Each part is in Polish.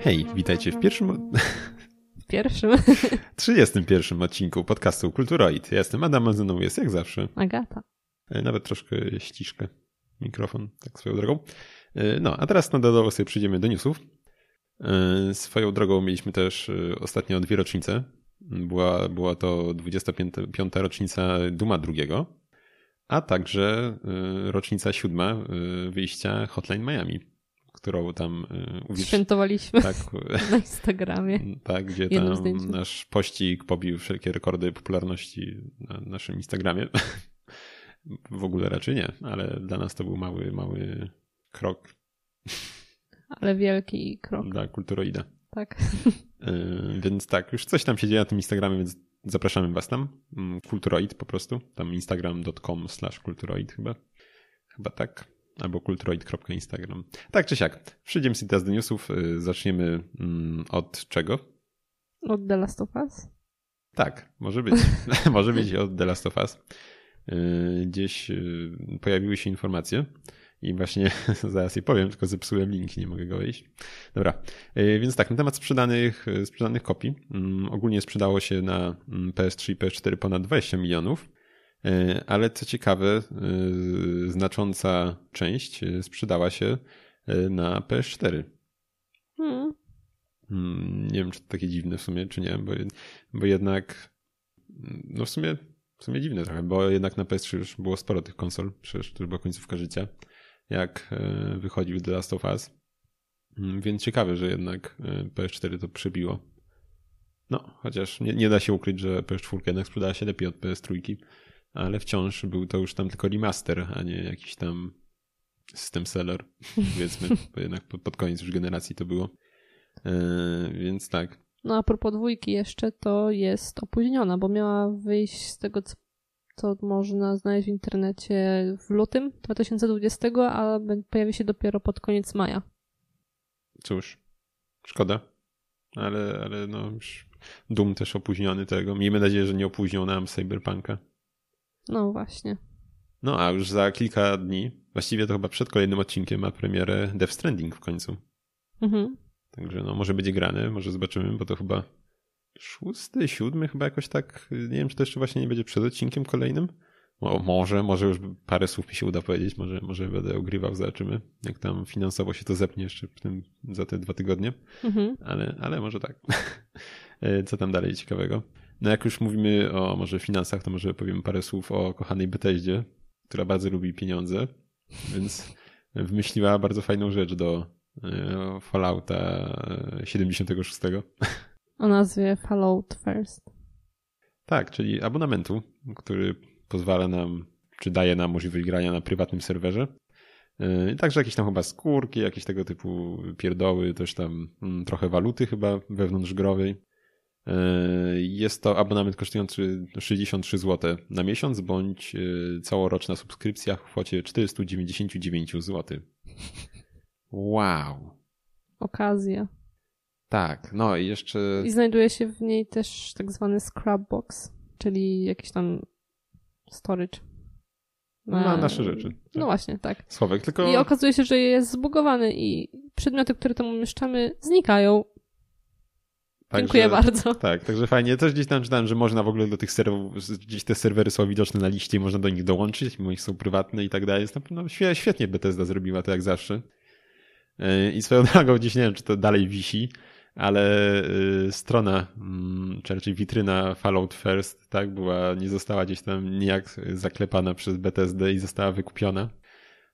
Hej, witajcie w pierwszym... W pierwszym. 31 odcinku podcastu Kulturoid. Ja jestem Adam, a ze mną jest jak zawsze. Agata. E, Nawet troszkę ściszkę mikrofon, tak swoją drogą. E, No, a teraz standardowo sobie przejdziemy do newsów. E, Swoją drogą mieliśmy też ostatnio dwie rocznice. Była, była to 25. rocznica Duma II, a także rocznica siódma wyjścia Hotline Miami, którą tam e, uwierz... Świętowaliśmy Tak, na Instagramie. tak, gdzie tam zdjęciem. nasz pościg pobił wszelkie rekordy popularności na naszym Instagramie. W ogóle raczej nie, ale dla nas to był mały, mały krok Ale wielki krok. dla kulturoida. Tak. Yy, Więc tak, już coś tam się dzieje na tym Instagramie, więc zapraszamy was tam. Mm, Kulturoid po prostu. Tam instagram.com slash kulturoid chyba. Chyba tak. Albo kulturoid.instagram. Tak czy siak. Przejdziemy sobie teraz do newsów. Yy, Zaczniemy mm, od czego? Od The Last of Us. Tak, może być. może być od The Last of Us. Yy, Gdzieś yy, pojawiły się informacje i właśnie zaraz je powiem, tylko zepsułem link, nie mogę go wejść. Dobra, więc tak, na temat sprzedanych, sprzedanych kopii. Yy, Ogólnie sprzedało się na mm, PS3 i PS4 ponad 20 milionów, ale co ciekawe, yy, znacząca część yy, sprzedała się na PS4. Hmm. Mm, Nie wiem, czy to takie dziwne w sumie, czy nie, bo, bo jednak, no w sumie, w sumie dziwne trochę, bo jednak na PS3 już było sporo tych konsol, przecież to już była końcówka życia, jak e, wychodził The Last of Us. Mm, Więc ciekawe, że jednak e, PS4 to przebiło. No, chociaż nie, nie da się ukryć, że PS4 jednak sprzedała się lepiej od PS3, ale wciąż był to już tam tylko remaster, a nie jakiś tam system seller, powiedzmy, bo jednak pod, koniec już generacji to było. E, więc tak. No a propos dwójki jeszcze, to jest opóźniona, bo miała wyjść z tego, co, można znaleźć w internecie w lutym 2020, a pojawi się dopiero pod koniec maja. Cóż, szkoda. Ale, ale no już Doom też opóźniony tego. Miejmy nadzieję, że nie opóźnią nam Cyberpunka. No właśnie. No a już za kilka dni, właściwie to chyba przed kolejnym odcinkiem ma premierę Death Stranding w końcu. Mhm. Także no może będzie grany, może zobaczymy, bo to chyba szósty, siódmy chyba jakoś tak. Nie wiem, czy to jeszcze właśnie nie będzie przed odcinkiem kolejnym. O, może, może już parę słów mi się uda powiedzieć, może, może będę ogrywał, zobaczymy, jak tam finansowo się to zepnie jeszcze w tym, za te dwa tygodnie. Mhm. ale, ale może tak. E, Co tam dalej ciekawego? No jak już mówimy o może finansach, to może powiem parę słów o kochanej Bethesdzie, która bardzo lubi pieniądze, więc wymyśliła bardzo fajną rzecz do e, Fallouta 76. O nazwie Fallout First. Tak, czyli abonamentu, który pozwala nam, czy daje nam możliwość grania na prywatnym serwerze. Yy, i Także jakieś tam chyba skórki, jakieś tego typu pierdoły, też tam mm, trochę waluty chyba wewnątrzgrowej. Yy, Jest to abonament kosztujący 63 zł na miesiąc, bądź yy, całoroczna subskrypcja w kwocie 499 zł. Wow. Okazja. Tak, no i jeszcze... I znajduje się w niej też tak zwany scrapbox, czyli jakiś tam storage. Na nasze rzeczy. No właśnie, tak. Słowek, tylko... I okazuje się, że jest zbugowany i przedmioty, które tam umieszczamy, znikają. Dziękuję Także- bardzo. Tak, także fajnie. Też gdzieś tam czytałem, że można w ogóle do tych serwerów, gdzieś te serwery są widoczne na liście i można do nich dołączyć, mimo ich są prywatne i tak dalej. Jest na pewno świe- świetnie Bethesda zrobiła to jak zawsze. Yy, I swoją drogą gdzieś nie wiem, czy to dalej wisi, ale yy, strona, mm, czy raczej witryna Fallout First, tak, była, nie została gdzieś tam nijak zaklepana przez Bethesdę i została wykupiona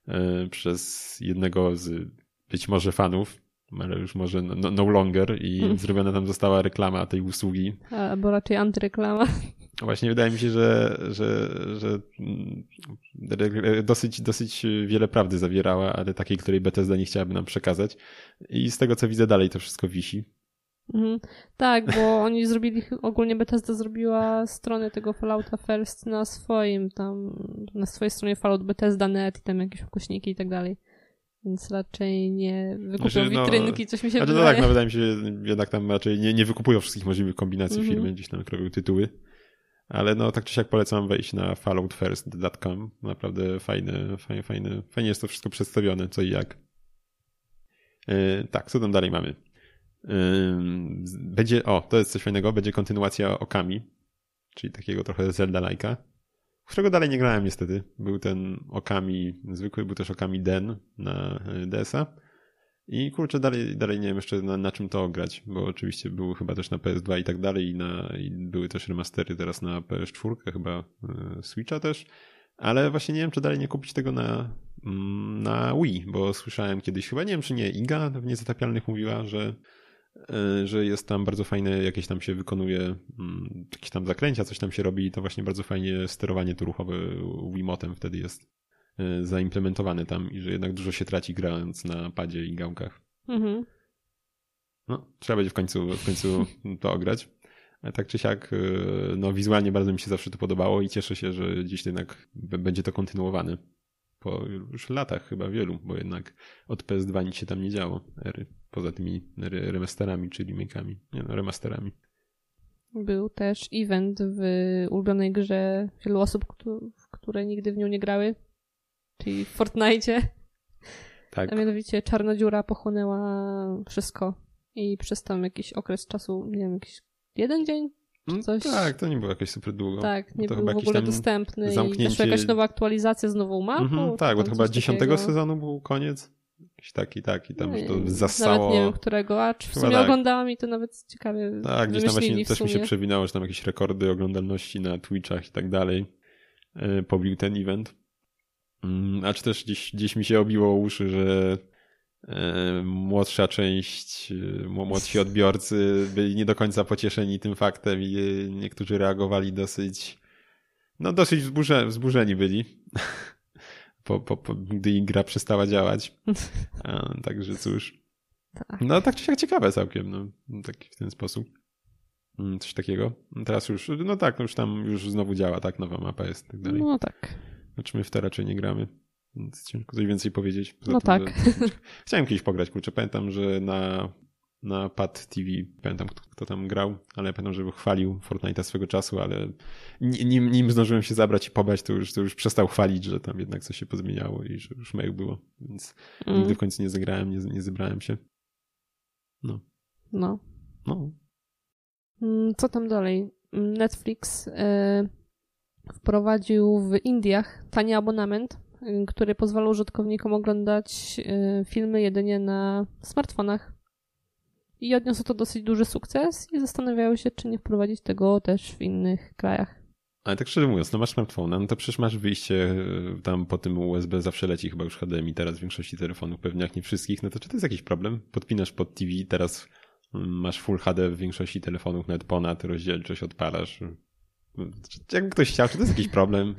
yy, przez jednego z być może fanów, ale już może no, no longer i Mm. zrobiona tam została reklama tej usługi. Albo raczej antyreklama. Właśnie wydaje mi się, że, że, że mm, dosyć, dosyć wiele prawdy zawierała, ale takiej, której Bethesda nie chciałaby nam przekazać. I z tego, co widzę dalej, to wszystko wisi. Mhm. Tak, bo oni zrobili, ogólnie Bethesda zrobiła stronę tego Fallouta First na swoim tam, na swojej stronie Fallout Bethesda.net i tam jakieś ukośniki i tak dalej. Więc raczej nie wykupią Znaczy, no, witrynki, coś mi się Znaczy, no tak, no wydaje mi się, że jednak tam raczej nie, nie wykupują wszystkich możliwych kombinacji Mhm. firmy, gdzieś tam wykroją tytuły. Ale no tak czy siak polecam wejść na falloutfirst.com. Naprawdę fajne, fajne, fajne, fajnie jest to wszystko przedstawione, co i jak. Yy, tak, co tam dalej mamy? Yy, będzie, o, to jest coś fajnego, będzie kontynuacja Okami, czyli takiego trochę Zelda-like'a, którego dalej nie grałem niestety. Był ten Okami zwykły, był też Okami Den na DS-a. I kurczę, dalej, dalej nie wiem jeszcze na, na czym to grać, bo oczywiście był chyba też na PS2 i tak dalej i, na, i były też remastery teraz na PS4, chyba y, Switcha też, ale właśnie nie wiem, czy dalej nie kupić tego na, mm, na Wii, bo słyszałem kiedyś, chyba nie wiem, czy nie, Iga w Niezatapialnych mówiła, że że jest tam bardzo fajne, jakieś tam się wykonuje, mm, jakieś tam zakręcia, coś tam się robi i to właśnie bardzo fajnie sterowanie tu ruchowe Wiimotem wtedy jest Y, zaimplementowany tam i że jednak dużo się traci grając na padzie i gałkach. Mhm. No, trzeba będzie w końcu, w końcu to ograć. Ale tak czy siak, y, no wizualnie bardzo mi się zawsze to podobało i cieszę się, że dziś jednak będzie to kontynuowane. Po już latach chyba wielu, bo jednak od PS2 nic się tam nie działo. Ery, poza tymi remasterami czy remake'ami. Nie no, remasterami. Był też event w ulubionej grze wielu osób, które nigdy w nią nie grały czyli w Fortnite. Tak. A mianowicie czarna dziura pochłonęła wszystko i przez tam jakiś okres czasu, nie wiem, jakiś jeden dzień mm, coś. tak, to nie było jakieś super długo. Tak, nie był w ogóle dostępny zamknięcie... i weszła jakaś nowa aktualizacja z nową mapą. Mhm, tak, bo to chyba dziesiątego sezonu był koniec. Jakiś taki, taki, tam już to zastało. Nawet nie wiem którego, a czy w sumie tak. oglądałam i to nawet ciekawie Tak, gdzieś tam właśnie też mi się przewinęło, że tam jakieś rekordy oglądalności na Twitchach i tak dalej e, pobił ten event. Mm, a czy też gdzieś, gdzieś mi się obiło uszy, że młodsza część, e, młodsi odbiorcy byli nie do końca pocieszeni tym faktem i niektórzy reagowali dosyć, no dosyć wzburze, wzburzeni byli, po, po, po, gdy gra przestała działać. A, także cóż. Tak. No tak czy siak ciekawe całkiem, no, tak w ten sposób. Mm, coś takiego. Teraz już, no tak, no już tam już znowu działa, tak, nowa mapa jest tak dalej. No tak. Znaczy my w to raczej nie gramy. Więc ciężko coś więcej powiedzieć. no tym, tak. Że... Chciałem kiedyś pograć, kurczę. Pamiętam, że na, na Pad TV, pamiętam kto, kto tam grał, ale pamiętam, że chwalił Fortnite'a swego czasu, ale nim, nim zdążyłem się zabrać i pobrać, to już, to już przestał chwalić, że tam jednak coś się pozmieniało i że już mail było. Więc mm. nigdy w końcu nie zagrałem, nie, nie zebrałem się. No. No. No. Mm, co tam dalej? Netflix. Y wprowadził w Indiach tani abonament, który pozwala użytkownikom oglądać y, filmy jedynie na smartfonach. I odniosło to dosyć duży sukces i zastanawiają się, czy nie wprowadzić tego też w innych krajach. Ale tak szczerze mówiąc, no masz smartfona, no to przecież masz wyjście y, tam po tym USB, zawsze leci chyba już HDMI teraz w większości telefonów, pewnie jak nie wszystkich, no to czy to jest jakiś problem? Podpinasz pod TV, teraz mm, masz Full HD w większości telefonów, nawet ponad rozdzielczość odpalasz, Jakby ktoś chciał, czy to jest jakiś problem?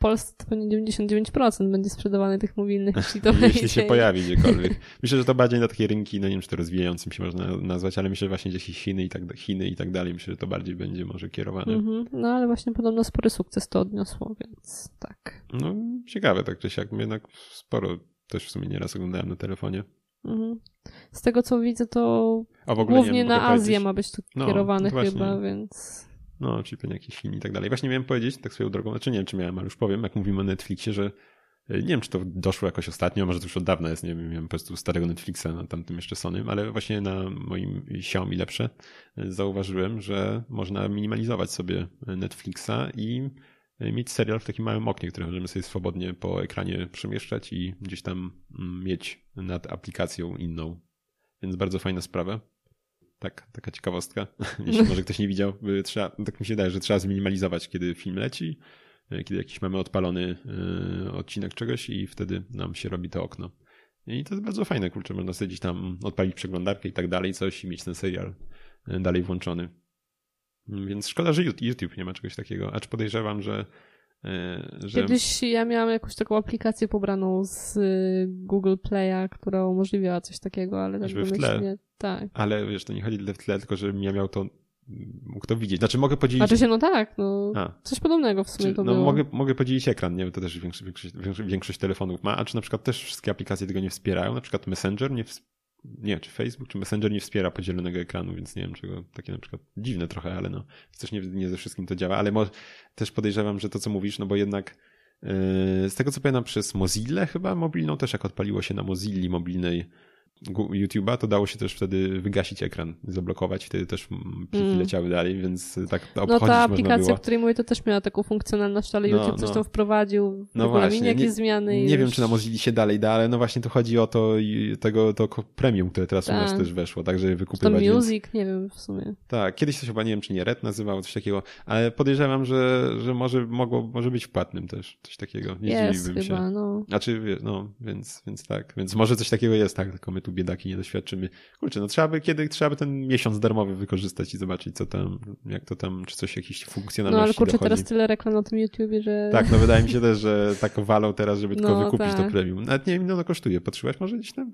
Polsce to pewnie 99% będzie sprzedawane tych mobilnych, jeśli to Jeśli się pojawi gdziekolwiek. Myślę, że to bardziej na takie rynki, no nie wiem, czy to rozwijającym się można nazwać, ale myślę, że właśnie gdzieś Chiny i tak, Chiny i tak dalej, myślę, że to bardziej będzie może kierowane. Mm -hmm. No ale właśnie podobno spory sukces to odniosło, więc tak. No ciekawe tak czy siak, jednak sporo też w sumie nieraz oglądałem na telefonie. Mhm. Z tego co widzę, to głównie na Azję ma być to no, kierowane chyba, więc... No, pewnie jakiś film i tak dalej. Właśnie miałem powiedzieć, tak swoją drogą, znaczy nie wiem, czy miałem, ale już powiem, jak mówimy o Netflixie, że e, nie wiem, czy to doszło jakoś ostatnio, może to już od dawna jest, nie wiem, miałem po prostu starego Netflixa na tamtym jeszcze Sony, ale właśnie na moim Xiaomi lepsze e, zauważyłem, że można minimalizować sobie Netflixa i e, mieć serial w takim małym oknie, które możemy sobie swobodnie po ekranie przemieszczać i gdzieś tam mm, mieć nad aplikacją inną. Więc bardzo fajna sprawa. Tak, taka ciekawostka. Jeśli może ktoś nie widział, trzeba, tak mi się wydaje, że trzeba zminimalizować, kiedy film leci, e, kiedy jakiś mamy odpalony e, odcinek czegoś i wtedy nam się robi to okno. I to jest bardzo fajne, kurczę, można sobie tam odpalić przeglądarkę i tak dalej, coś i mieć ten serial dalej włączony. Więc szkoda, że YouTube nie ma czegoś takiego, acz podejrzewam, że że... Kiedyś ja miałam jakąś taką aplikację pobraną z Google Play'a, która umożliwiała coś takiego, ale tak w tle. Tak. Ale wiesz, to nie chodzi w tle, tylko że ja miał to mógł to widzieć. Znaczy mogę podzielić... Znaczy się, no tak, no A. coś podobnego w sumie czy, to no, było. Mogę, mogę podzielić ekran, nie? To też większość, większość, większość, telefonów ma, a czy na przykład też wszystkie aplikacje tego nie wspierają, na przykład Messenger nie, nie, czy Facebook, czy Messenger nie wspiera podzielonego ekranu, więc nie wiem czego, takie na przykład dziwne trochę, ale no, też nie, nie ze wszystkim to działa, ale też podejrzewam, że to co mówisz, no bo jednak yy, z tego co pamiętam przez Mozilla chyba mobilną, też jak odpaliło się na Mozilli mobilnej YouTube'a, to dało się też wtedy wygasić ekran, zablokować, wtedy też pliki mm. leciały dalej, więc tak to obchodzić No ta aplikacja, o której mówię, to też miała taką funkcjonalność, ale no, YouTube no. coś tam wprowadził, no właśnie, jakieś nie, zmiany. Nie już... wiem, czy na Mozilla się dalej da, ale no właśnie to chodzi o to tego to premium, które teraz tak. u nas tak. też weszło, także wykupywać. To music, więc... nie wiem w sumie. Tak, kiedyś to chyba, nie wiem, czy nie Red nazywał, coś takiego, ale podejrzewam, że, że może mogło, może być płatnym też, coś takiego. Nie jest chyba, się. no. Znaczy, no, więc, więc tak, więc może coś takiego jest, tak, tylko my tu biedaki nie doświadczymy. Kurczę, no trzeba by kiedy, trzeba by ten miesiąc darmowy wykorzystać i zobaczyć, co tam, jak to tam, czy coś, jakieś funkcjonalności No ale kurczę, dochodzi. teraz tyle reklam na tym YouTubie, że... Tak, no wydaje mi się też, że tak walą teraz, żeby tylko no, wykupić tak. to premium. Nawet nie wiem, ile ono kosztuje. Patrzyłaś może gdzieś tam?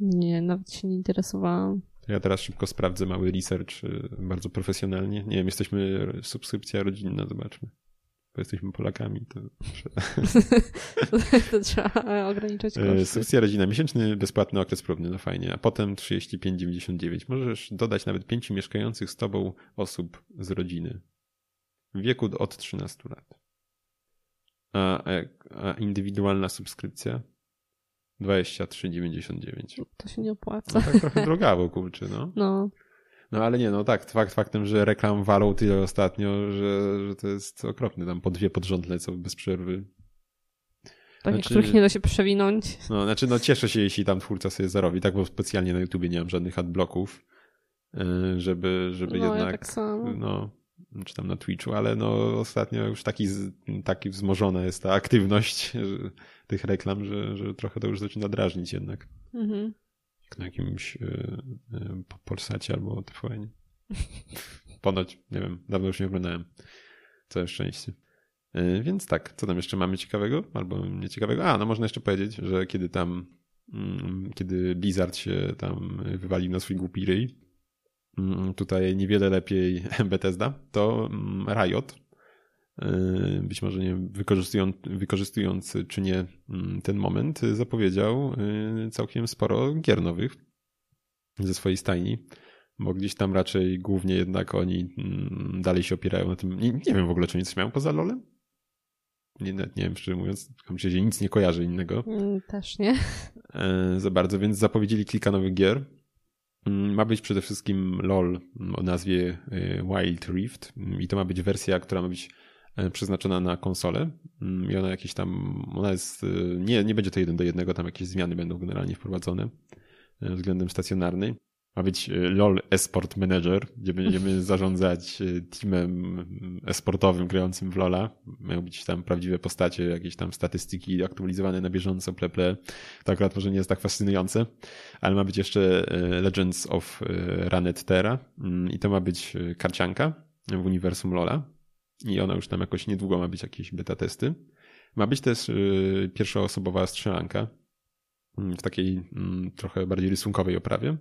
Nie, nawet się nie interesowałam. Ja teraz szybko sprawdzę mały research, y, bardzo profesjonalnie. Nie wiem, jesteśmy subskrypcja rodzinna, zobaczmy bo jesteśmy Polakami, to, to trzeba ograniczać koszty. E, subskrypcja rodzina, miesięczny bezpłatny okres próbny, no fajnie, a potem 35,99. Możesz dodać nawet pięciu mieszkających z tobą osób z rodziny w wieku od 13 lat. A, a indywidualna subskrypcja 23,99. To się nie opłaca. No, tak trochę drogawo, kurczę, no. No. No ale nie, no tak, fakt faktem, że reklam walą tyle ostatnio, że, że to jest okropne. Tam po dwie pod rząd lecą bez przerwy. Tak, znaczy, których nie da się przewinąć. No, znaczy, no cieszę się, jeśli tam twórca sobie zarobi, tak, bo specjalnie na YouTubie nie mam żadnych adbloków, e, żeby, żeby no, jednak, ja tak samo. no, czy tam na Twitchu, ale no ostatnio już taki, taki wzmożona jest ta aktywność że, tych reklam, że, że trochę to już zaczyna drażnić jednak. Mhm na jakimś yy, yy, Polsacie albo TVN. Ponoć, nie wiem, dawno już nie oglądałem. Całe szczęście. Yy, więc tak, co tam jeszcze mamy ciekawego albo nieciekawego? A, no można jeszcze powiedzieć, że kiedy tam, mm, kiedy Blizzard się tam wywalił na swój głupi ryj, mm, tutaj niewiele lepiej Bethesda, to mm, Riot być może nie wykorzystując, wykorzystując czy nie mm, ten moment, zapowiedział e, całkiem sporo gier nowych ze swojej stajni, bo gdzieś tam raczej głównie jednak oni mm, dalej się opierają na tym. Nie, nie wiem w ogóle, czy oni coś mają poza LoLem? Nie, nie wiem, szczerze mówiąc, myślę, że nic nie kojarzę innego. Mm, też nie. E, za bardzo, więc zapowiedzieli kilka nowych gier. Ma być przede wszystkim LOL o nazwie Wild Rift i to ma być wersja, która ma być przeznaczona na konsolę mm, i ona jakieś tam, ona jest, e, nie, nie będzie to jeden do jednego, tam jakieś zmiany będą generalnie wprowadzone e, względem stacjonarnej. Ma być LOL Esport Manager, gdzie będziemy zarządzać teamem esportowym grającym w LOLa. Mają być tam prawdziwe postacie, jakieś tam statystyki aktualizowane na bieżąco, pleple. To akurat może nie jest tak fascynujące, ale ma być jeszcze Legends of Runet Terra mm, i to ma być karcianka w uniwersum LOLa i ona już tam jakoś niedługo ma być jakieś beta testy. Ma być też y, pierwszoosobowa strzelanka mm, w takiej mm, trochę bardziej rysunkowej oprawie.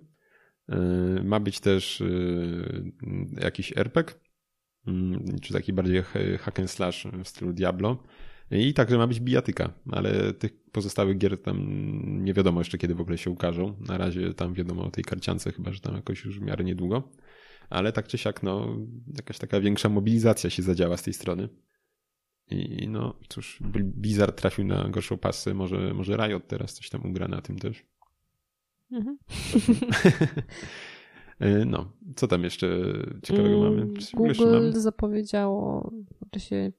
Y, ma być też y, jakiś RPG, mm, czy taki bardziej hack and slash w stylu Diablo. I także ma być bijatyka, ale tych pozostałych gier tam nie wiadomo jeszcze kiedy w ogóle się ukażą. Na razie tam wiadomo o tej karciance, chyba że tam jakoś już w miarę niedługo ale tak czy siak, no, jakaś taka większa mobilizacja się zadziała z tej strony. I no, cóż, Blizzard trafił na gorszą pasę, może, może Riot teraz coś tam ugra na tym też. Mhm. E, no, co tam jeszcze ciekawego mamy? Mm, Google mamy? zapowiedziało, to się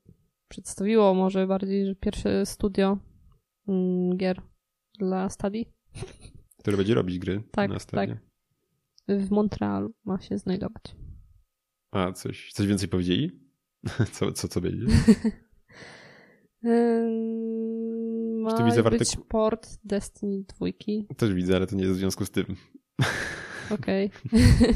przedstawiło może bardziej, że pierwsze studio mm, gier dla Stadi. Które będzie robić gry tak, na Stadia. Tak w Montrealu ma się znajdować. A, coś, coś więcej powiedzieli? Co, co, co będzie? ma widzę być port Destiny 2. Też widzę, ale to nie jest w związku z tym. Okej. Okay.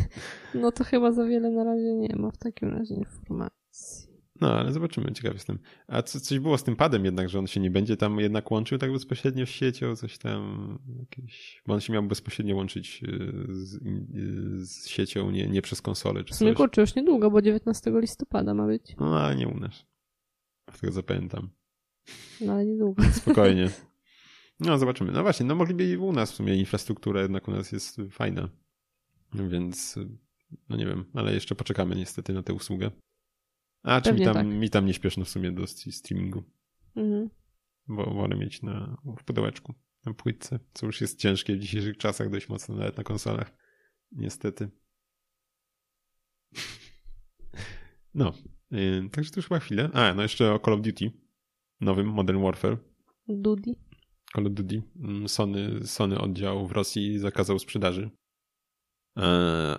no to chyba za wiele na razie nie ma w takim razie informacji. No, ale zobaczymy, ciekaw jestem. A co, coś było z tym padem jednak, że on się nie będzie tam jednak łączył tak bezpośrednio z siecią, coś tam jakieś... Bo on się miał bezpośrednio łączyć y, z, y, z siecią, nie, nie przez konsolę czy coś. kurczę, już niedługo, bo 19 listopada ma być. No, ale nie u nas. Tego zapamiętam. No, ale niedługo. Spokojnie. No, zobaczymy. No właśnie, no mogliby i u nas w sumie infrastruktura jednak u nas jest fajna. Więc, no nie wiem, ale jeszcze poczekamy niestety na tę usługę. A, czy mi tam, tak. mi tam nie śpieszno w sumie do streamingu. Mhm. Bo wolę mieć na, w pudełeczku. na płytce, co już jest ciężkie w dzisiejszych czasach dość mocno, nawet na konsolach. Niestety. No, yy, także to już chyba chwilę. A, no jeszcze o Call of Duty, nowym Modern Warfare. Duty. Call of Duty. Mm, Sony, Sony oddział w Rosji zakazał sprzedaży. E,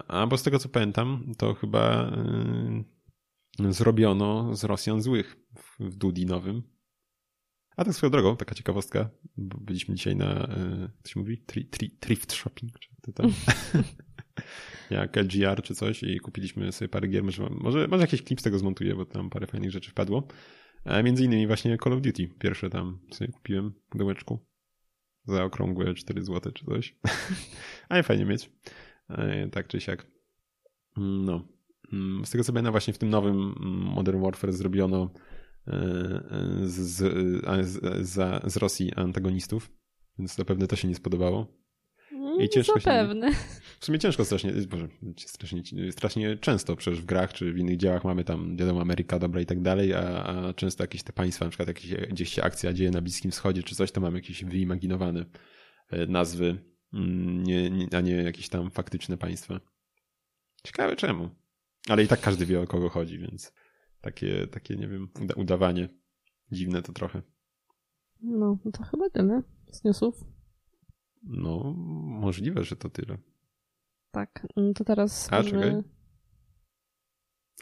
a bo z tego co pamiętam, to chyba yy, zrobiono z Rosjan złych w, Dudi nowym. A tak swoją drogą, taka ciekawostka, bo byliśmy dzisiaj na, jak to się mówi, tri, tri, thrift shopping, czy to tam, jak LGR czy coś i kupiliśmy sobie parę gier, może, może, może jakiś klip z tego zmontuję, bo tam parę fajnych rzeczy wpadło. A między innymi właśnie Call of Duty. Pierwsze tam sobie kupiłem w pudełeczku za okrągłe 4 zł czy coś. Ale fajnie mieć. Tak czy siak. No. Z tego co pamiętam właśnie w tym nowym Modern Warfare zrobiono z, z, z, z Rosji antagonistów, więc zapewne to się nie spodobało. I ciężko Zapewne. Się, w sumie ciężko strasznie, boże, strasznie, strasznie często przecież w grach czy w innych dziełach mamy tam, wiadomo, Ameryka dobra i tak dalej, a, a często jakieś te państwa, na przykład jakieś, gdzieś się akcja dzieje na Bliskim Wschodzie czy coś, to mamy jakieś wyimaginowane e, nazwy, mm, nie, nie, a nie jakieś tam faktyczne państwa. Ciekawe czemu. Ale i tak każdy wie o kogo chodzi, więc takie, takie nie wiem, udawanie dziwne to trochę. No, to chyba tyle z newsów. No, możliwe, że to tyle. Tak, no to teraz. A, możemy... czekaj.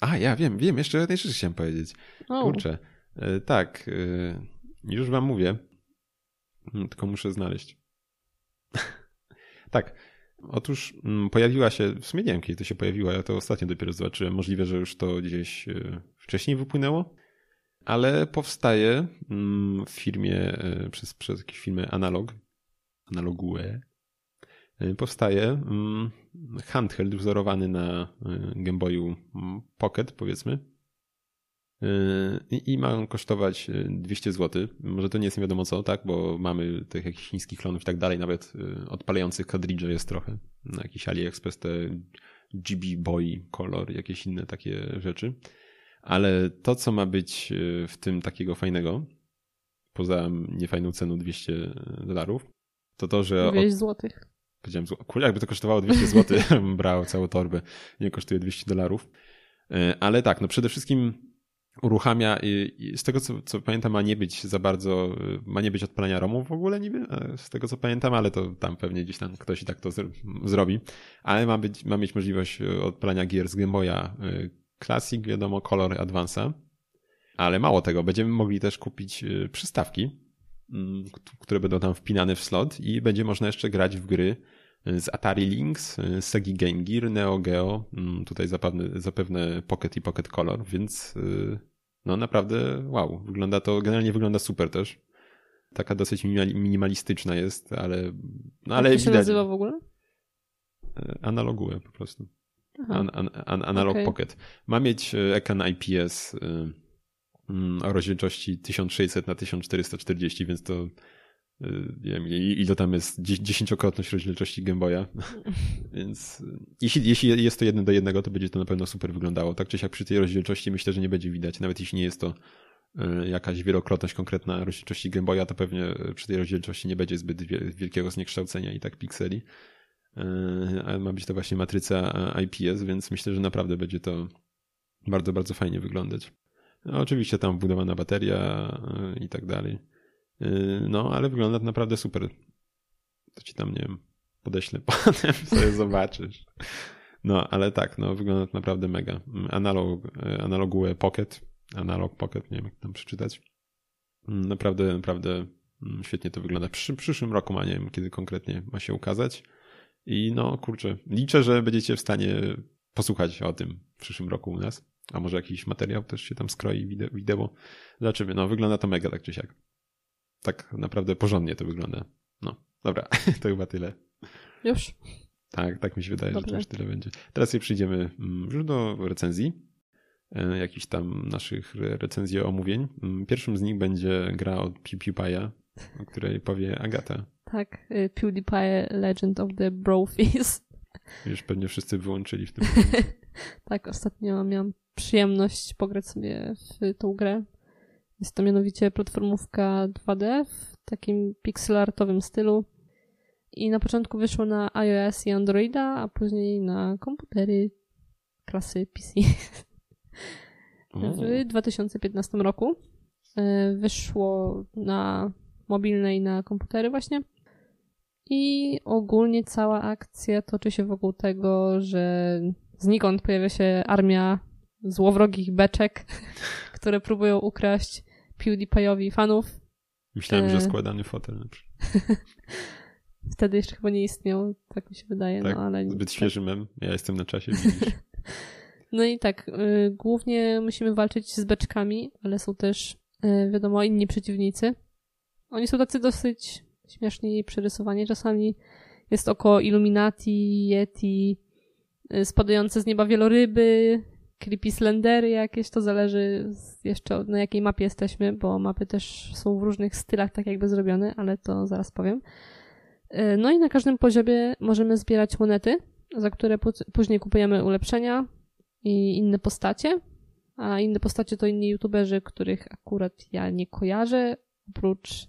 A, ja wiem, wiem, jeszcze jednej rzeczy chciałem powiedzieć. O. Kurczę. E, tak, e, już wam mówię. Mm, tylko muszę znaleźć. tak. Otóż mm, pojawiła się, w sumie nie wiem kiedy to się pojawiła, ja to ostatnio dopiero zobaczyłem. Możliwe, że już to gdzieś e, wcześniej wypłynęło, ale powstaje mm, w firmie, przez, przez jakąś firmę Analog, Analogue, y, powstaje mm, handheld wzorowany na y, Game Boyu Pocket, powiedzmy. Y, I ma on kosztować 200 zł. Może to nie jest nie wiadomo co, tak? Bo mamy tych jakichś chińskich klonów i tak dalej, nawet odpalających kadridże jest trochę. Na jakiś AliExpress te GB Boy Color, jakieś inne takie rzeczy. Ale to, co ma być w tym takiego fajnego, poza niefajną ceną 200 dolarów, to to, że... 200 złotych. Powiedziałem, kurde, jakby to kosztowało 200 zł, brał całą torbę. Nie kosztuje 200 dolarów. Ale tak, no przede wszystkim uruchamia i, z tego co, co, pamiętam ma nie być za bardzo, e, ma nie być odpalania ROMu w ogóle niby, e, z tego co pamiętam, ale to tam pewnie gdzieś tam ktoś i tak to zrobi. Ale ma, być, ma mieć możliwość odpalania gier z Game Boya Classic, wiadomo, Color Advance'a. Ale mało tego, będziemy mogli też kupić przystawki Mm, które będą tam wpinane w slot i będzie można jeszcze grać w gry z Atari Lynx, Segi Game Gear, Neo Geo, mm, tutaj zapewne, zapewne Pocket i Pocket Color, więc y, no naprawdę wow, wygląda to, generalnie wygląda super też. Taka dosyć minimalistyczna jest, ale no ale Jak to się widać, nazywa w ogóle? Y, analogułe po prostu. An, an, an, analog okay. Pocket. Ma mieć y, ekran IPS Mm, o rozdzielczości 1600 na 1440, więc to y, nie wiem, ile tam jest, dziesięciokrotność rozdzielczości Game Boya. Więc y, jeśli, jeśli jest to jedno do jednego, to będzie to na pewno super wyglądało. Tak czy siak przy tej rozdzielczości myślę, że nie będzie widać. Nawet jeśli nie jest to y, jakaś wielokrotność konkretna rozdzielczości Game Boya, to pewnie przy tej rozdzielczości nie będzie zbyt wielkiego zniekształcenia i tak pikseli. Ale ma być to właśnie matryca IPS, więc myślę, że naprawdę będzie to bardzo, bardzo fajnie wyglądać. No, oczywiście tam wbudowana bateria y, i tak dalej. Y, no, ale wygląda naprawdę super. To ci tam, nie wiem, podeślę potem, sobie zobaczysz. No, ale tak, no, wygląda naprawdę mega. Analog, y, analogue Pocket, Analog Pocket, nie wiem jak tam przeczytać. Naprawdę, naprawdę mm, świetnie to wygląda. Przy przyszłym roku ma, nie wiem kiedy konkretnie ma się ukazać. I no, kurczę, liczę, że będziecie w stanie posłuchać o tym w przyszłym roku u nas. A może jakiś materiał też się tam skroi wideo. Zobaczymy. No, wygląda to mega tak czy siak. Tak naprawdę porządnie to wygląda. No, dobra, to chyba tyle. Już? Tak, tak mi się wydaje, Dobrze. że to już tyle będzie. Teraz sobie przyjdziemy mm, już do recenzji. E, jakichś tam naszych recenzji omówień. Mm, pierwszym z nich będzie gra od PewDiePie'a, o której powie Agata. Tak, y, PewDiePie Legend of the Brofist. Już pewnie wszyscy wyłączyli w tym tak, ostatnio miałam przyjemność pograć sobie w tą grę. Jest to mianowicie platformówka 2D w takim pixelartowym stylu. I na początku wyszło na iOS i Androida, a później na komputery klasy PC. w 2015 roku. E, wyszło na mobilne i na komputery właśnie. I ogólnie cała akcja toczy się wokół tego, że znikąd pojawia się armia złowrogich beczek, które próbują ukraść PewDiePie'owi fanów. Myślałem, że e. składany fotel. Wtedy jeszcze chyba nie istniał, tak mi się wydaje. Tak, no, ale zbyt tak. świeży mem. Ja jestem na czasie, No i tak, y, głównie musimy walczyć z beczkami, ale są też, y, wiadomo, inni przeciwnicy. Oni są tacy dosyć śmiesznie przerysowani. Czasami jest oko Illuminati, Yeti, y, spadające z nieba wieloryby, creepy slendery jakieś, to zależy jeszcze na jakiej mapie jesteśmy, bo mapy też są w różnych stylach tak jakby zrobione, ale to zaraz powiem. No i na każdym poziomie możemy zbierać monety, za które później kupujemy ulepszenia, i inne postacie, a inne postacie to inni youtuberzy, których akurat ja nie kojarzę, oprócz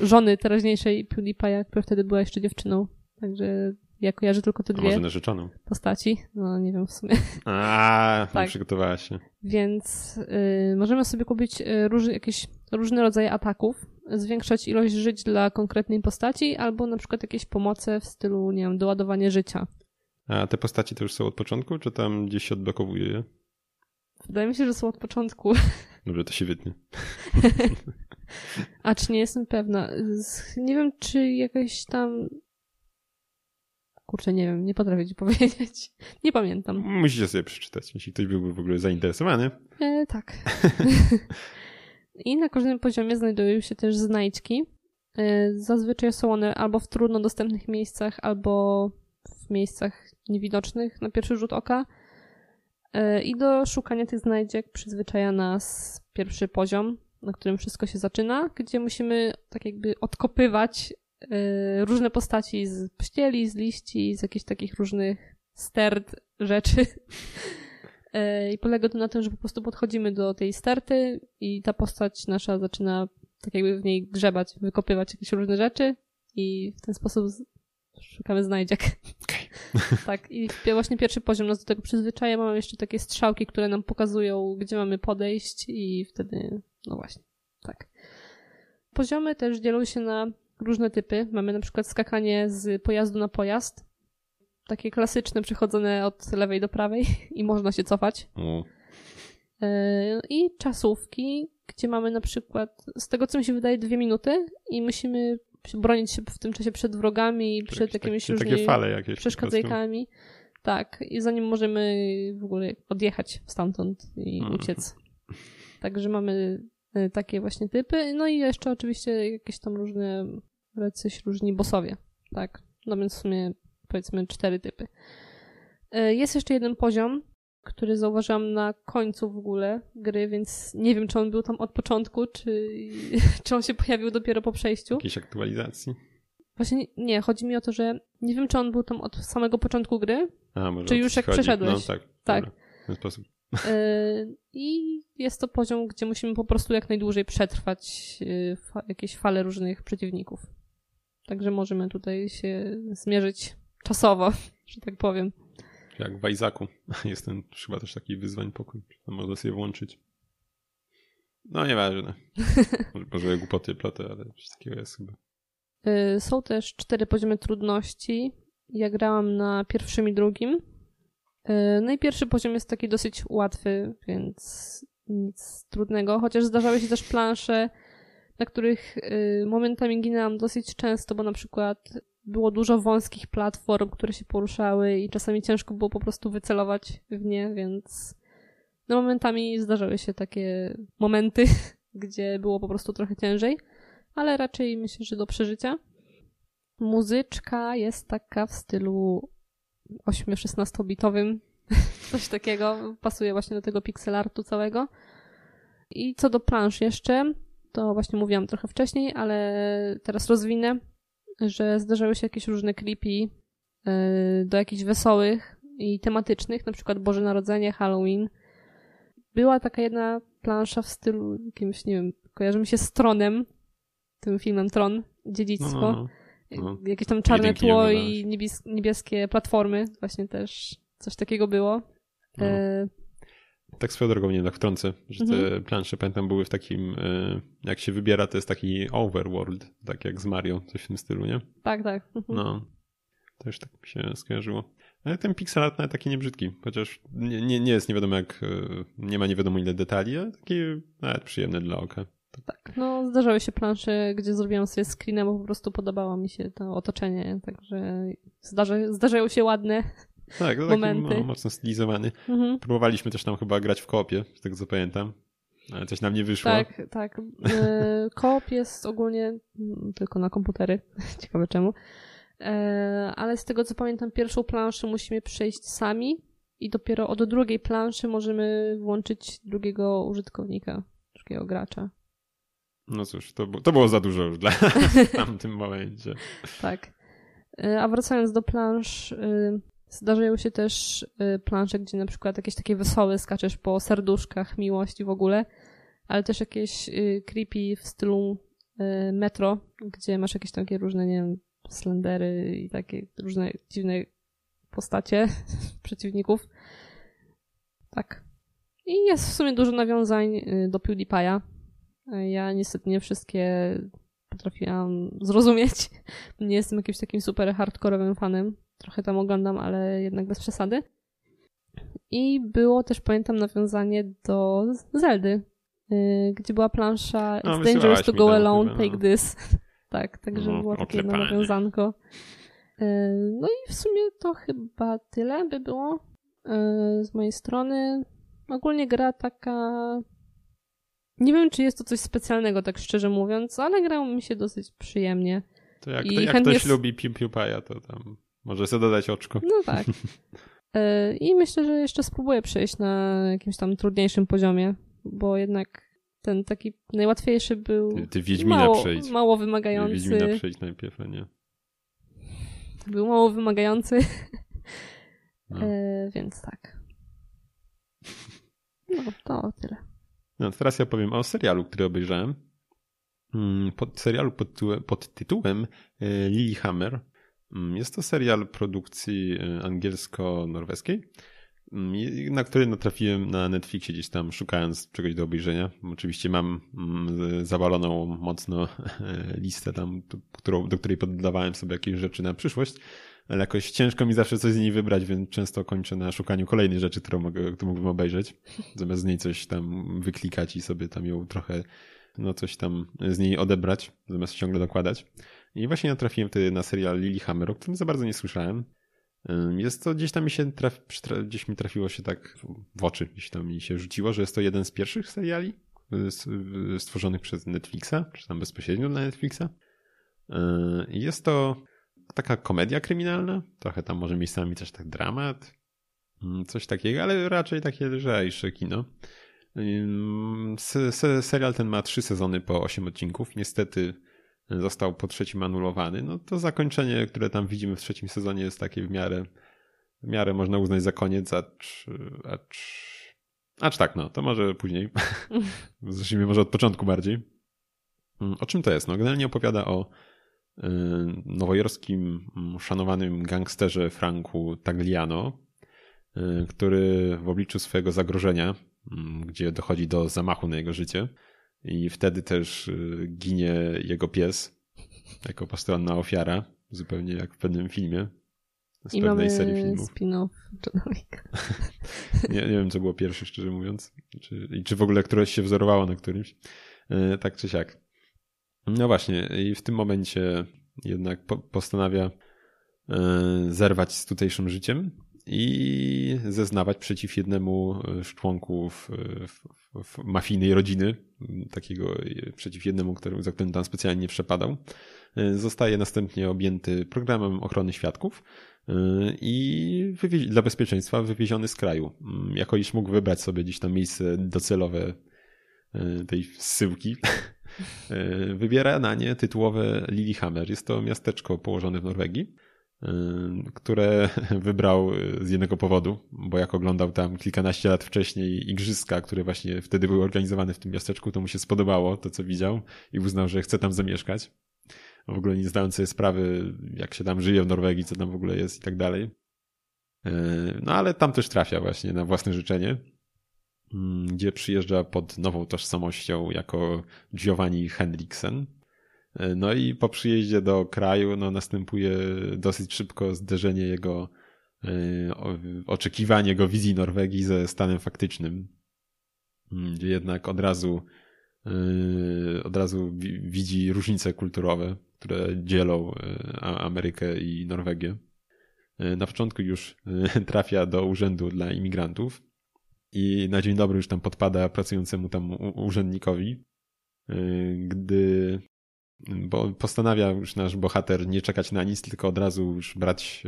żony teraźniejszej PewDiePie'a, która wtedy była jeszcze dziewczyną. Także ja kojarzę tylko te dwie. A może narzeczoną? Postaci. No, nie wiem w sumie. A, tak. przygotowałaś się. Więc y, możemy sobie kupić y, róż, jakieś różne rodzaje ataków, zwiększać ilość żyć dla konkretnej postaci, albo na przykład jakieś pomoce w stylu, nie wiem, doładowanie życia. A te postaci to już są od początku, czy tam gdzieś się odblokowuje je? Wydaje mi się, że są od początku. Dobrze, to się wytnie. A czy nie jestem pewna. Nie wiem, czy jakaś tam. Kurczę, nie wiem, nie potrafię ci powiedzieć. Nie pamiętam. Musicie sobie przeczytać, jeśli ktoś byłby w ogóle zainteresowany. E, tak. I na każdym poziomie znajdują się też znajdźki. E, zazwyczaj są one albo w trudno dostępnych miejscach, albo w miejscach niewidocznych na pierwszy rzut oka. E, I do szukania tych znajdziek przyzwyczaja nas pierwszy poziom, na którym wszystko się zaczyna, gdzie musimy tak jakby odkopywać różne postaci z pścieli, z liści, z jakichś takich różnych stert rzeczy. E, I polega to na tym, że po prostu podchodzimy do tej sterty i ta postać nasza zaczyna tak jakby w niej grzebać, wykopywać jakieś różne rzeczy i w ten sposób szukamy znajdziek. Okay. tak, i właśnie pierwszy poziom nas do tego przyzwyczaja. Mamy jeszcze takie strzałki, które nam pokazują, gdzie mamy podejść i wtedy, no właśnie, tak. Poziomy też dzielą się na różne typy. Mamy na przykład skakanie z pojazdu na pojazd. Takie klasyczne, przechodzone od lewej do prawej i można się cofać. Mm. I czasówki, gdzie mamy na przykład, z tego co mi się wydaje, dwie minuty i musimy bronić się w tym czasie przed wrogami i przed jakimiś takie, różnymi fale jakieś przeszkadzajkami. Tak, i zanim możemy w ogóle odjechać stamtąd i hmm. uciec. Także mamy e, takie właśnie typy. No i jeszcze oczywiście jakieś tam różne jacyś różni bossowie. Tak, no więc w sumie powiedzmy cztery typy. E, jest jeszcze jeden poziom, który zauważyłam na końcu w ogóle gry, więc nie wiem, czy on był tam od początku, czy, czy on się pojawił dopiero po przejściu. Jakiejś aktualizacji? Właśnie nie, chodzi mi o to, że nie wiem, czy on był tam od samego początku gry, A, czy już jak chodzi. przeszedłeś. No tak, tak. Dobra, w ten sposób. Yy, I jest to poziom, gdzie musimy po prostu jak najdłużej przetrwać fa jakieś fale różnych przeciwników. Także możemy tutaj się zmierzyć czasowo, że tak powiem jak w Isaacu. Jest ten chyba też taki wyzwań pokój. Tam można sobie włączyć. No nieważne. Może głupoty plotę, ale coś takiego jest chyba. Y, są też cztery poziomy trudności. Ja grałam na pierwszym i drugim. Y, no i pierwszy poziom jest taki dosyć łatwy, więc nic trudnego. Chociaż zdarzały się też plansze, na których y, momentami ginęłam dosyć często, bo na przykład było dużo wąskich platform, które się poruszały i czasami ciężko było po prostu wycelować w nie, więc no momentami zdarzały się takie momenty, gdzie było po prostu trochę ciężej, ale raczej myślę, że do przeżycia. Muzyczka jest taka w stylu 8-16 bitowym, coś takiego, pasuje właśnie do tego pixelartu całego. I co do plansz jeszcze, to właśnie mówiłam trochę wcześniej, ale teraz rozwinę że zdarzały się jakieś różne creepy yy, do jakichś wesołych i tematycznych, na przykład Boże Narodzenie, Halloween. Była taka jedna plansza w stylu jakimś, nie wiem, kojarzy mi się z tronem, tym filmem Tron, Dziedzictwo. No, no, no. Jakieś tam czarne tło i niebies niebieskie platformy. Właśnie też coś takiego było. No. E, Tak swoją drogą, nie wiem, tak wtrącę, że te Mhm. plansze, pamiętam, były w takim, e, jak się wybiera, to jest taki overworld, tak jak z Mario, coś w tym stylu, nie? tak, tak. Mhm. No, to już tak mi się skojarzyło. Ale ten pixel art nawet taki niebrzydki, chociaż nie, nie, nie jest nie wiadomo jak, e, nie ma nie wiadomo ile detali, ale taki nawet przyjemny dla oka. Tak, no zdarzały się plansze, gdzie zrobiłam sobie screena, bo po prostu podobało mi się to otoczenie, także zdarza, zdarzają się ładne. Tak, to taki Momenty. no, mocno stylizowany. Mhm. Próbowaliśmy też tam chyba grać w koopie, z tego co pamiętam, ale coś nam nie wyszło. Tak, tak. E, Koop jest ogólnie tylko na komputery. Ciekawe czemu. E, Ale z tego co pamiętam, pierwszą planszę musimy przejść sami i dopiero od drugiej planszy możemy włączyć drugiego użytkownika, drugiego gracza. No cóż, to, to było za dużo już dla w tamtym momencie. Tak. E, A wracając do plansz, y, zdarzają się też y, plansze, gdzie na przykład jakieś takie wesołe skaczesz po serduszkach, miłości w ogóle, ale też jakieś y, creepy w stylu y, metro, gdzie masz jakieś takie różne, nie wiem, slendery i takie różne dziwne postacie przeciwników. Tak. I jest w sumie dużo nawiązań do PewDiePie'a. Ja niestety nie wszystkie potrafiłam zrozumieć. Nie jestem jakimś takim super hardkorowym fanem. Trochę tam oglądam, ale jednak bez przesady. I było też, pamiętam, nawiązanie do Zeldy, yy, gdzie była plansza No, It's dangerous to go alone, chyba, no. take this. tak, także No, było takie jedno nawiązanko. Yy, No i w sumie to chyba tyle by było yy, z mojej strony. Ogólnie gra taka nie wiem, czy jest to coś specjalnego, tak szczerze mówiąc, ale grało mi się dosyć przyjemnie. To jak, I to, jak ktoś s- lubi Pew PewPie'a, to tam może sobie dodać oczko. No tak. E, I myślę, że jeszcze spróbuję przejść na jakimś tam trudniejszym poziomie, bo jednak ten taki najłatwiejszy był Ty, ty Wiedźmina mało, przejdź. mało wymagający. Wiedźmina przejdź najpierw, a nie. Był mało wymagający, No. e, więc tak. No, to tyle. No, teraz ja powiem o serialu, który obejrzałem. Mm, Pod serialu pod, tytułem- pod tytułem e, Lilyhammer. Mm, Jest to serial produkcji e, angielsko-norweskiej, mm, na który natrafiłem na Netflixie gdzieś tam szukając czegoś do obejrzenia. Oczywiście mam mm, zawaloną mocno e, listę tam, do której poddawałem sobie jakieś rzeczy na przyszłość, ale jakoś ciężko mi zawsze coś z niej wybrać, więc często kończę na szukaniu kolejnej rzeczy, którą, mogę, którą mógłbym obejrzeć zamiast z niej coś tam wyklikać i sobie tam ją trochę, no coś tam z niej odebrać, zamiast ciągle dokładać. I właśnie natrafiłem wtedy na serial Lilyhammer, o którym za bardzo nie słyszałem. Jest to gdzieś tam mi się traf, gdzieś mi trafiło się tak w oczy, gdzieś tam mi się rzuciło, że jest to jeden z pierwszych seriali y, y, stworzonych przez Netflixa, czy tam bezpośrednio dla Netflixa. Jest to taka komedia kryminalna, trochę tam może miejscami też tak dramat, Coś takiego, ale raczej takie lżejsze kino. Serial ten ma trzy sezony po osiem odcinków. Niestety został po trzecim anulowany. No to zakończenie, które tam widzimy w trzecim sezonie jest takie w miarę, w miarę można uznać za koniec, acz, acz, acz tak, no, to może później. Zacznijmy może od początku bardziej. Ym, O czym to jest? No, generalnie opowiada o y, nowojorskim mm, szanowanym gangsterze Franku Tagliano, y, który w obliczu swojego zagrożenia, mm, gdzie dochodzi do zamachu na jego życie i wtedy też y, ginie jego pies jako postronna ofiara, zupełnie jak w pewnym filmie z I pewnej serii filmów. spin-off. Nie, nie wiem, co było pierwsze, szczerze mówiąc. Czy, I czy w ogóle któreś się wzorowało na którymś. E, Tak czy siak. No właśnie, i w tym momencie jednak po, postanawia e, zerwać z tutejszym życiem i zeznawać przeciw jednemu z członków e, mafijnej rodziny, takiego e, przeciw jednemu, który, za którym tam specjalnie przepadał. E, Zostaje następnie objęty programem ochrony świadków e, i dla bezpieczeństwa wywieziony z kraju. Mm, Jako iż mógł wybrać sobie gdzieś tam miejsce docelowe e, tej zsyłki, e, wybiera na nie tytułowe Lillehammer. Jest to miasteczko położone w Norwegii, które wybrał z jednego powodu, bo jak oglądał tam kilkanaście lat wcześniej igrzyska, które właśnie wtedy były organizowane w tym miasteczku, to mu się spodobało to, co widział i uznał, że chce tam zamieszkać. W ogóle nie zdając sobie sprawy, jak się tam żyje w Norwegii, co tam w ogóle jest i tak dalej. No ale tam też trafia właśnie na własne życzenie, mm, gdzie przyjeżdża pod nową tożsamością jako Giovanni Henriksen, no i po przyjeździe do kraju no, następuje dosyć szybko zderzenie jego, e, oczekiwanie jego wizji Norwegii ze stanem faktycznym, mm, gdzie jednak od razu, e, od razu widzi różnice kulturowe, które dzielą Amerykę i Norwegię. Na początku już trafia do urzędu dla imigrantów i na dzień dobry już tam podpada pracującemu tam urzędnikowi, gdy bo postanawia już nasz bohater nie czekać na nic, tylko od razu już brać,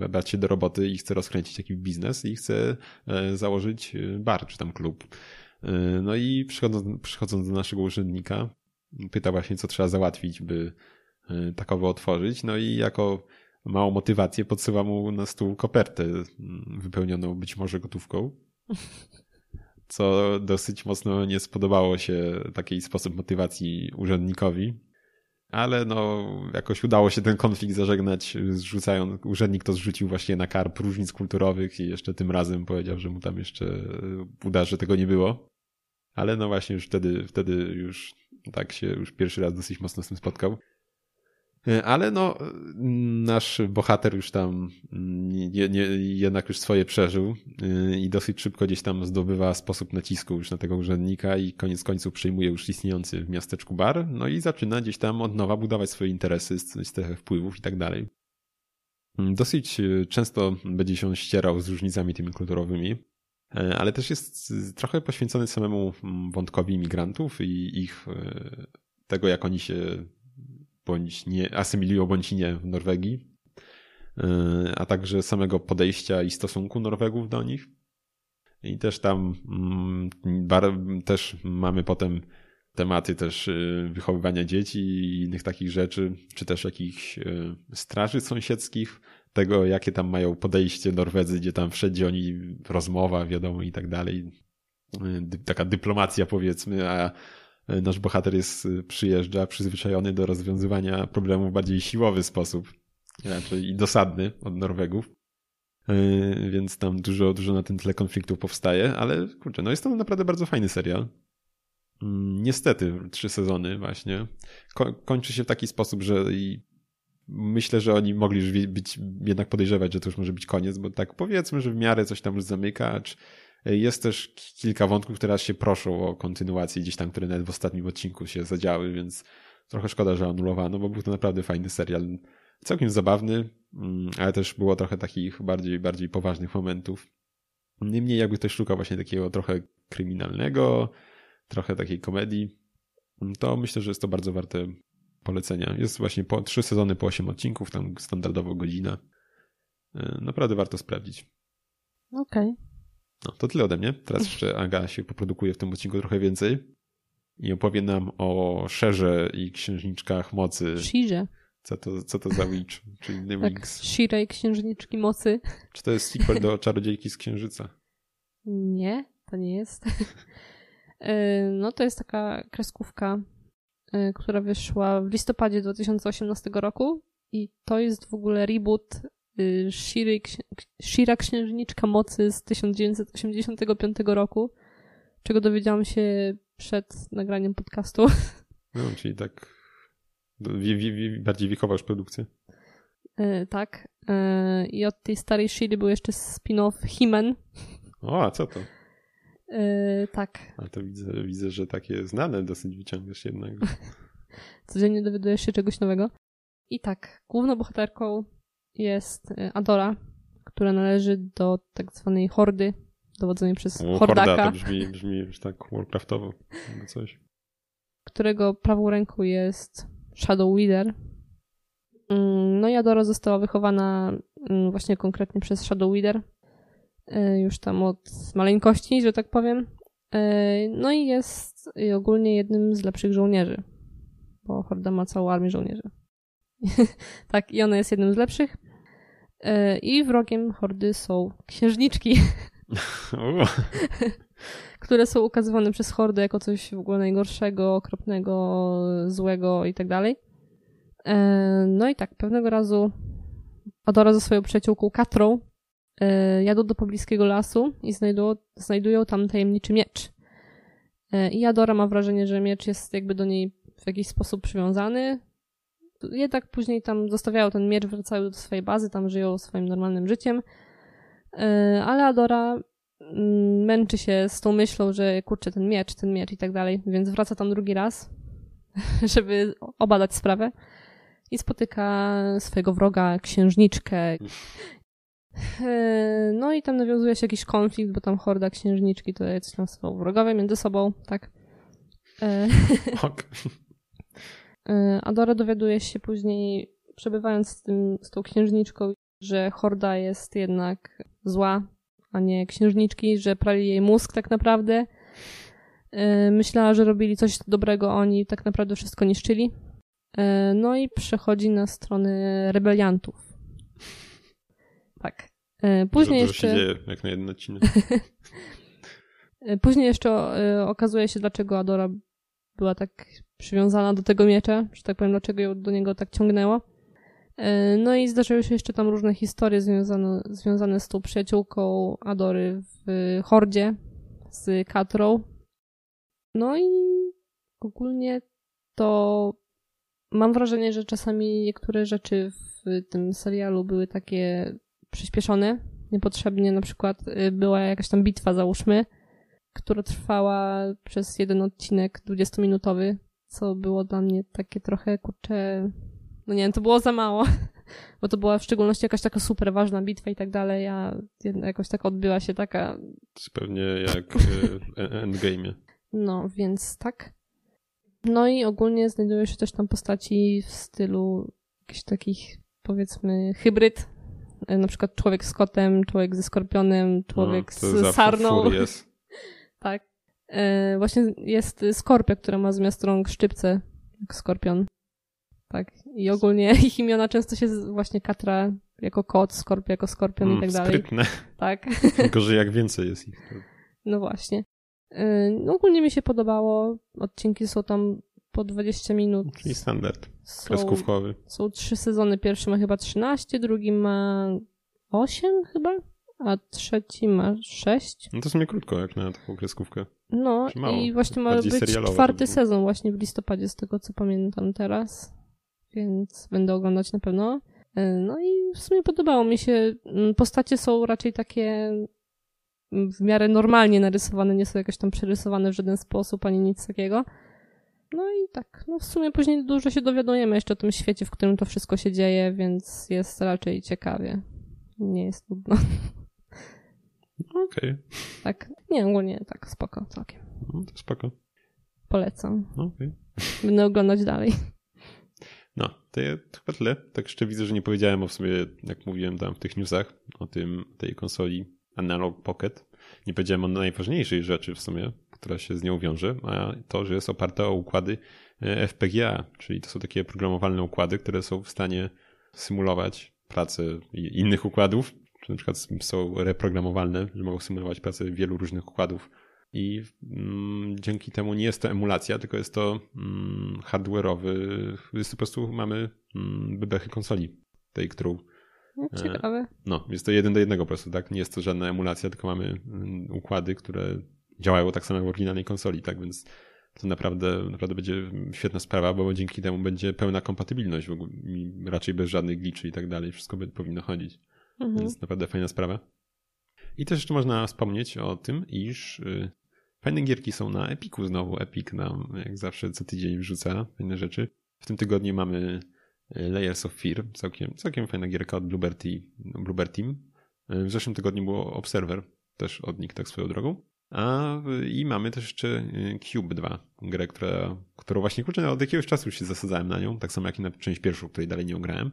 e, brać się do roboty i chce rozkręcić taki biznes i chce e, założyć e, bar czy tam klub. No i przychodząc, przychodząc do naszego urzędnika, pyta właśnie, co trzeba załatwić, by takowo otworzyć. No i jako małą motywację podsyła mu na stół kopertę wypełnioną być może gotówką. Co dosyć mocno nie spodobało się takiej sposób motywacji urzędnikowi, ale no jakoś udało się ten konflikt zażegnać, zrzucając, urzędnik to zrzucił właśnie na karp różnic kulturowych i jeszcze tym razem powiedział, że mu tam jeszcze uda, że tego nie było. Ale no właśnie już wtedy, wtedy już tak się już pierwszy raz dosyć mocno z tym spotkał. E, ale no, nasz bohater już tam nie, nie, jednak już swoje przeżył e, i dosyć szybko gdzieś tam zdobywa sposób nacisku już na tego urzędnika i koniec końców przejmuje już istniejący w miasteczku bar, no i zaczyna gdzieś tam od nowa budować swoje interesy, strefę wpływów i tak dalej. Mm, dosyć e, często będzie się ścierał z różnicami tymi kulturowymi, ale też jest trochę poświęcony samemu mm, wątkowi imigrantów i ich tego, jak oni się bądź nie asymilują bądź nie w Norwegii, e, a także samego podejścia i stosunku Norwegów do nich. I też tam mm, też mamy potem tematy też e, wychowywania dzieci i innych takich rzeczy, czy też jakichś e, straży sąsiedzkich, tego jakie tam mają podejście Norwedzy, gdzie tam wszędzie oni rozmowa, wiadomo i tak dalej. Taka dyplomacja powiedzmy, a nasz bohater jest, e, przyjeżdża przyzwyczajony do rozwiązywania problemów w bardziej siłowy sposób, raczej i dosadny od Norwegów. E, więc tam dużo, dużo na tym tle konfliktów powstaje, ale kurczę, no jest to naprawdę bardzo fajny serial. Mm, niestety, trzy sezony właśnie. Ko kończy się w taki sposób, że myślę, że oni mogli już być, jednak podejrzewać, że to już może być koniec, bo tak powiedzmy, że w miarę coś tam już zamyka, acz jest też kilka wątków, które się proszą o kontynuację gdzieś tam, które nawet w ostatnim odcinku się zadziały, więc trochę szkoda, że anulowano, bo był to naprawdę fajny serial. Całkiem zabawny, mm, ale też było trochę takich bardziej, bardziej poważnych momentów. Niemniej jakby ktoś szukał właśnie takiego trochę kryminalnego, trochę takiej komedii, to myślę, że jest to bardzo warte polecenia. Jest właśnie po trzy sezony po osiem odcinków, tam standardowo godzina. E, naprawdę warto sprawdzić. Okej. Okay. No, to tyle ode mnie. Teraz jeszcze Aga się poprodukuje w tym odcinku trochę więcej i opowie nam o Szerze i księżniczkach mocy. Shirze. Co to, co to za witch, czy inny tak, Wings? Shira i księżniczki mocy. Czy to jest sequel do Czarodziejki z Księżyca? Nie, to nie jest. E, no to jest taka kreskówka, e, która wyszła w listopadzie 2018 roku i to jest w ogóle reboot Y, Shiry, Shira Księżniczka Mocy z 1985 roku, czego dowiedziałam się przed nagraniem podcastu. No, czyli tak bardziej wiekowa już produkcja. E, tak. E, I od tej starej Shiry był jeszcze spin-off He-Man. O, a co to? E, tak. A to widzę, widzę, że takie znane dosyć wyciągasz jednego. Codziennie dowiadujesz się czegoś nowego. I tak, główną bohaterką jest y, Adora, która należy do tak zwanej hordy, dowodzonej przez o, Hordaka. Horda to brzmi, brzmi już tak warcraftowo, coś. Którego prawą ręką jest Shadow Leader. Mm, no i Adora została wychowana mm, właśnie konkretnie przez Shadow Leader. Y, już tam od maleńkości, że tak powiem. Y, no i jest ogólnie jednym z lepszych żołnierzy, bo Horda ma całą armię żołnierzy. tak, i ona jest jednym z lepszych. E, I wrogiem hordy są księżniczki, które są ukazywane przez hordę jako coś w ogóle najgorszego, okropnego, złego i tak dalej. E, no i tak, pewnego razu Adora ze swoją przyjaciółką Katrą e, jadą do pobliskiego lasu i znajdują, znajdują tam tajemniczy miecz. I Adora ma wrażenie, że miecz jest jakby do niej w jakiś sposób przywiązany. Jednak później tam zostawiają ten miecz, wracają do swojej bazy, tam żyją swoim normalnym życiem. E, ale Adora mm, męczy się z tą myślą, że kurczę, ten miecz, ten miecz i tak dalej, więc wraca tam drugi raz, żeby obadać sprawę i spotyka swojego wroga, księżniczkę. E, no i tam nawiązuje się jakiś konflikt, bo tam horda księżniczki to coś tam są wrogowie między sobą, tak. E, ok. Adora dowiaduje się później, przebywając z, tym, z tą księżniczką, że Horda jest jednak zła, a nie księżniczki, że prali jej mózg tak naprawdę. E, myślała, że robili coś dobrego, oni tak naprawdę wszystko niszczyli. E, no i przechodzi na stronę rebeliantów. Tak. Później jeszcze. Się dzieje, jak na jeden odcinek. Później jeszcze okazuje się, dlaczego Adora była tak przywiązana do tego miecza, że tak powiem, dlaczego ją do niego tak ciągnęło. E, no i zdarzyły się jeszcze tam różne historie związane, związane z tą przyjaciółką Adory w Hordzie z Katrą. No i ogólnie to mam wrażenie, że czasami niektóre rzeczy w tym serialu były takie przyspieszone, niepotrzebnie. Na przykład y, była jakaś tam bitwa, załóżmy, która trwała przez jeden odcinek 20-minutowy, co było dla mnie takie trochę, kurcze, no nie wiem, to było za mało, bo to była w szczególności jakaś taka super ważna bitwa i tak dalej, a jakoś tak odbyła się taka... Pewnie jak w Endgame'ie. No, więc tak. No i ogólnie znajdują się też tam postaci w stylu jakichś takich, powiedzmy, hybryd. Na przykład człowiek z kotem, człowiek ze skorpionem, człowiek no, z sarną. tak. E, właśnie jest skorpia, która ma zamiast rąk szczypce, jak skorpion. Tak. I ogólnie ich imiona często się właśnie katra jako kot, skorpia jako skorpion mm, i tak dalej. Sprytne. Tak. Gorzej jak więcej jest ich. No właśnie. E, no ogólnie mi się podobało. Odcinki są tam po 20 minut. Czyli standard. Kreskówkowy. Są, są trzy sezony. Pierwszy ma chyba 13, drugi ma 8 chyba, a trzeci ma 6. No to w sumie krótko jak na taką kreskówkę. No i właśnie ma być czwarty sezon właśnie w listopadzie, z tego co pamiętam teraz. Więc będę oglądać na pewno. E, no i w sumie podobało mi się. Mm, postacie są raczej takie w miarę normalnie narysowane, nie są jakoś tam przerysowane w żaden sposób, ani nic takiego. No i tak, no w sumie później dużo się dowiadujemy jeszcze o tym świecie, w którym to wszystko się dzieje, więc jest raczej ciekawie. Nie jest nudno. Okej. Okay. Tak, nie, ogólnie tak, spoko, całkiem. No to spoko. Polecam. Okej. Okay. Będę oglądać dalej. No, to ja chyba tyle. Tak jeszcze widzę, że nie powiedziałem o w sumie, jak mówiłem tam w tych newsach, o tym, tej konsoli Analog Pocket. Nie powiedziałem o najważniejszej rzeczy w sumie, która się z nią wiąże, a to, że jest oparta o układy e, FPGA, czyli to są takie programowalne układy, które są w stanie symulować pracę innych układów, czy na przykład są reprogramowalne, że mogą symulować pracę wielu różnych układów i mm, dzięki temu nie jest to emulacja, tylko jest to mm, hardware'owy, jest to po prostu mamy mm, bebechy konsoli, tej, którą no, Ciekawe. No, jest to jeden do jednego po prostu, tak? Nie jest to żadna emulacja, tylko mamy mm, układy, które działają tak samo jak w oryginalnej konsoli, tak? Więc to naprawdę, naprawdę będzie świetna sprawa, bo dzięki temu będzie pełna kompatybilność w ogóle, raczej bez żadnych glitchy i tak dalej. Wszystko by powinno chodzić. Mhm. Więc naprawdę fajna sprawa. I też jeszcze można wspomnieć o tym, iż y, fajne gierki są na Epiku znowu. Epic nam jak zawsze co tydzień wrzuca fajne rzeczy. W tym tygodniu mamy y, Layers of Fear, całkiem, całkiem fajna gierka od Bluebird, Bluebird Team. Y, w zeszłym tygodniu było Observer, też od nich tak swoją drogą. A i mamy też jeszcze Cube 2, grę, która, którą właśnie kurczę, od jakiegoś czasu już się zasadzałem na nią, tak samo jak i na część pierwszą, której dalej nie ograłem.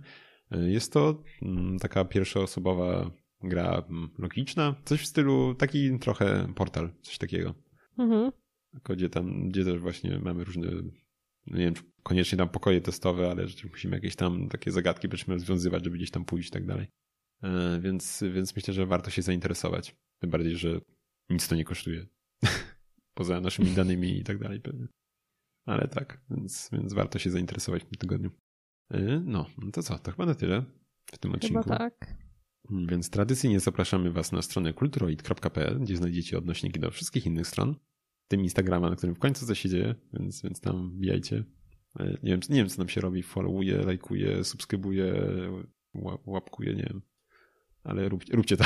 Jest to mm, taka pierwszoosobowa gra mm, logiczna, coś w stylu taki trochę portal, coś takiego. Mhm. Gdzie tam, gdzie też właśnie mamy różne, no nie wiem, koniecznie tam pokoje testowe, ale musimy jakieś tam takie zagadki będziemy rozwiązywać, żeby gdzieś tam pójść i tak dalej. E, więc, więc myślę, że warto się zainteresować. Tym bardziej, że nic to nie kosztuje. Poza naszymi danymi i tak dalej pewnie. Ale tak, więc, więc warto się zainteresować w tym tygodniu. E, no, no to co, to chyba na tyle w tym odcinku. Chyba tak. Więc tradycyjnie zapraszamy Was na stronę kulturoid.pl, gdzie znajdziecie odnośniki do wszystkich innych stron. Tym Instagrama, na którym w końcu coś się dzieje, więc, więc tam wbijajcie. E, nie wiem, nie wiem, co nam się robi. Followuje, lajkuje, subskrybuje, łapkuje, nie wiem. Ale rób, róbcie to.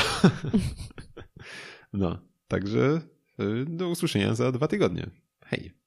no, także e, do usłyszenia za dwa tygodnie. Hej.